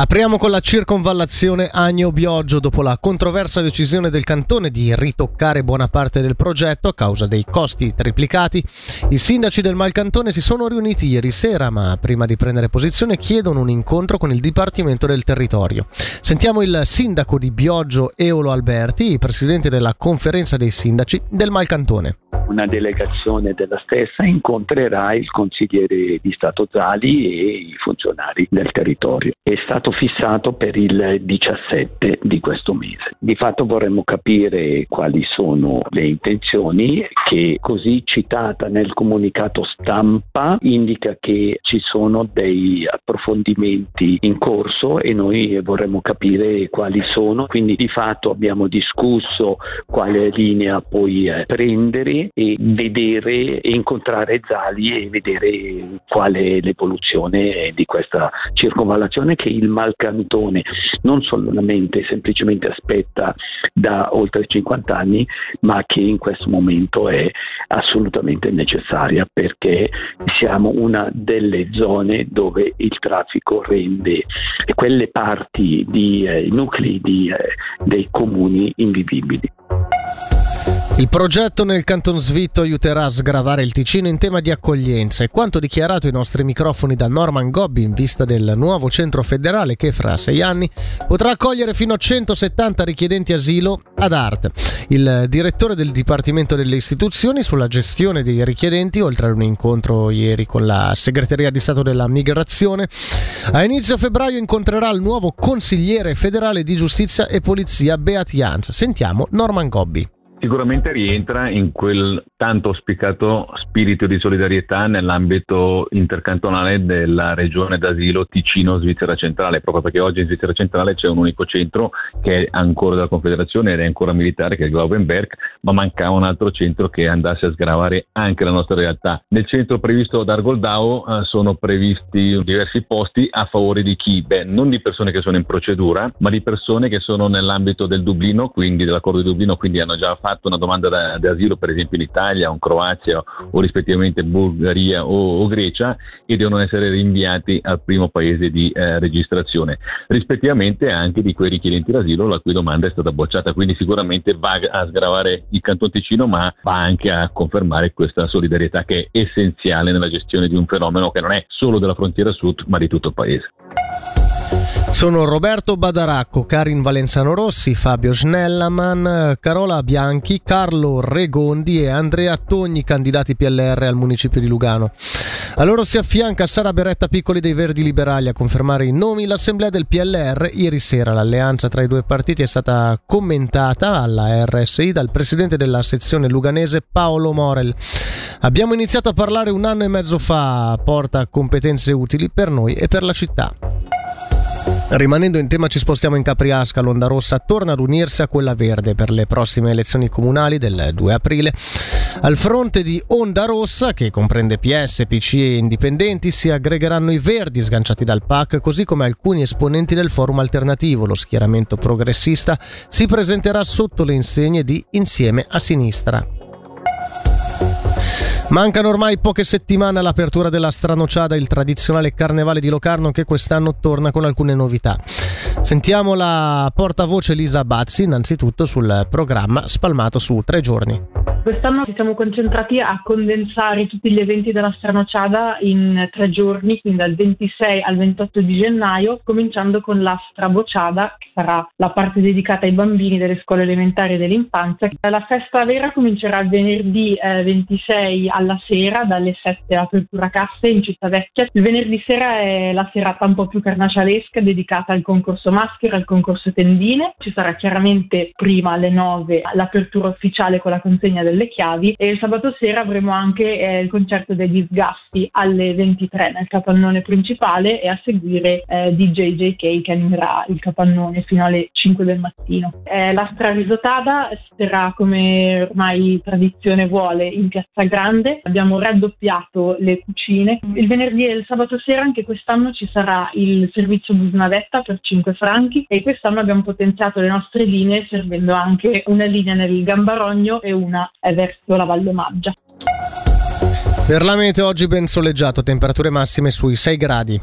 Apriamo con la circonvallazione Agno-Bioggio dopo la controversa decisione del cantone di ritoccare buona parte del progetto a causa dei costi triplicati. I sindaci del Malcantone si sono riuniti ieri sera, ma prima di prendere posizione chiedono un incontro con il Dipartimento del Territorio. Sentiamo il sindaco di Bioggio Eolo Alberti, presidente della conferenza dei sindaci del Malcantone una delegazione della stessa incontrerà il consigliere di Stato Zali e i funzionari del territorio. È stato fissato per il 17 di questo mese. Di fatto vorremmo capire quali sono le intenzioni che così citata nel comunicato stampa indica che ci sono dei approfondimenti in corso e noi vorremmo capire quali sono. Quindi di fatto abbiamo discusso quale linea poi eh, e vedere e incontrare Zali e vedere qual è l'evoluzione di questa circonvallazione che il Malcantone non solamente semplicemente aspetta da oltre 50 anni, ma che in questo momento è assolutamente necessaria perché siamo una delle zone dove il traffico rende quelle parti di eh, nuclei di, eh, dei comuni invivibili. Il progetto nel Canton Svitto aiuterà a sgravare il Ticino in tema di accoglienza. E quanto dichiarato ai nostri microfoni da Norman Gobbi in vista del nuovo centro federale che fra sei anni potrà accogliere fino a 170 richiedenti asilo ad Art. Il direttore del Dipartimento delle Istituzioni sulla gestione dei richiedenti, oltre ad un incontro ieri con la Segreteria di Stato della Migrazione, a inizio febbraio incontrerà il nuovo consigliere federale di giustizia e polizia Beat Sentiamo Norman Gobbi sicuramente rientra in quel tanto auspicato spirito di solidarietà nell'ambito intercantonale della regione d'asilo Ticino-Svizzera Centrale, proprio perché oggi in Svizzera Centrale c'è un unico centro che è ancora della Confederazione ed è ancora militare, che è il Glaubenberg, ma mancava un altro centro che andasse a sgravare anche la nostra realtà. Nel centro previsto ad Argoldau eh, sono previsti diversi posti a favore di chi? Beh, non di persone che sono in procedura, ma di persone che sono nell'ambito del Dublino, quindi dell'accordo di Dublino, quindi hanno già fatto una domanda di asilo, per esempio in Italia o in Croazia o rispettivamente Bulgaria o, o Grecia, e devono essere rinviati al primo paese di eh, registrazione, rispettivamente anche di quei richiedenti d'asilo la cui domanda è stata bocciata. Quindi sicuramente va a sgravare il Canton Ticino, ma va anche a confermare questa solidarietà che è essenziale nella gestione di un fenomeno che non è solo della frontiera sud, ma di tutto il paese. Sono Roberto Badaracco, Karin Valenzano Rossi, Fabio Schnellaman, Carola Bianchi, Carlo Regondi e Andrea Togni, candidati PLR al municipio di Lugano. A loro si affianca Sara Beretta Piccoli dei Verdi Liberali a confermare i nomi. L'assemblea del PLR ieri sera l'alleanza tra i due partiti è stata commentata alla RSI dal presidente della sezione luganese Paolo Morel. Abbiamo iniziato a parlare un anno e mezzo fa, porta competenze utili per noi e per la città. Rimanendo in tema ci spostiamo in Capriasca, l'Onda Rossa torna ad unirsi a quella verde per le prossime elezioni comunali del 2 aprile. Al fronte di Onda Rossa, che comprende PS, PC e indipendenti, si aggregheranno i verdi sganciati dal PAC, così come alcuni esponenti del forum alternativo. Lo schieramento progressista si presenterà sotto le insegne di Insieme a Sinistra. Mancano ormai poche settimane all'apertura della Stranociada, il tradizionale carnevale di Locarno che quest'anno torna con alcune novità. Sentiamo la portavoce Lisa Bazzi innanzitutto sul programma spalmato su tre giorni. Quest'anno ci siamo concentrati a condensare tutti gli eventi della Stranociada in tre giorni, quindi dal 26 al 28 di gennaio, cominciando con la Strabociada, che sarà la parte dedicata ai bambini delle scuole elementari e dell'infanzia. La festa vera comincerà venerdì eh, 26 alla sera, dalle 7 apertura casse in Città Vecchia. Il venerdì sera è la serata un po' più carnacialesca, dedicata al concorso maschera, al concorso tendine. Ci sarà chiaramente prima alle 9 l'apertura ufficiale con la consegna del delle chiavi e il sabato sera avremo anche eh, il concerto dei disgasti alle 23 nel capannone principale e a seguire eh, DJ JK che animerà il capannone fino alle 5 del mattino. Eh, la strarisotada si terrà come ormai tradizione vuole in Piazza Grande, abbiamo raddoppiato le cucine. Il venerdì e il sabato sera anche quest'anno ci sarà il servizio bus navetta per 5 franchi e quest'anno abbiamo potenziato le nostre linee servendo anche una linea nel Gambarogno e una verso la Valle Maggia. Per la meteo oggi ben soleggiato, temperature massime sui 6 gradi.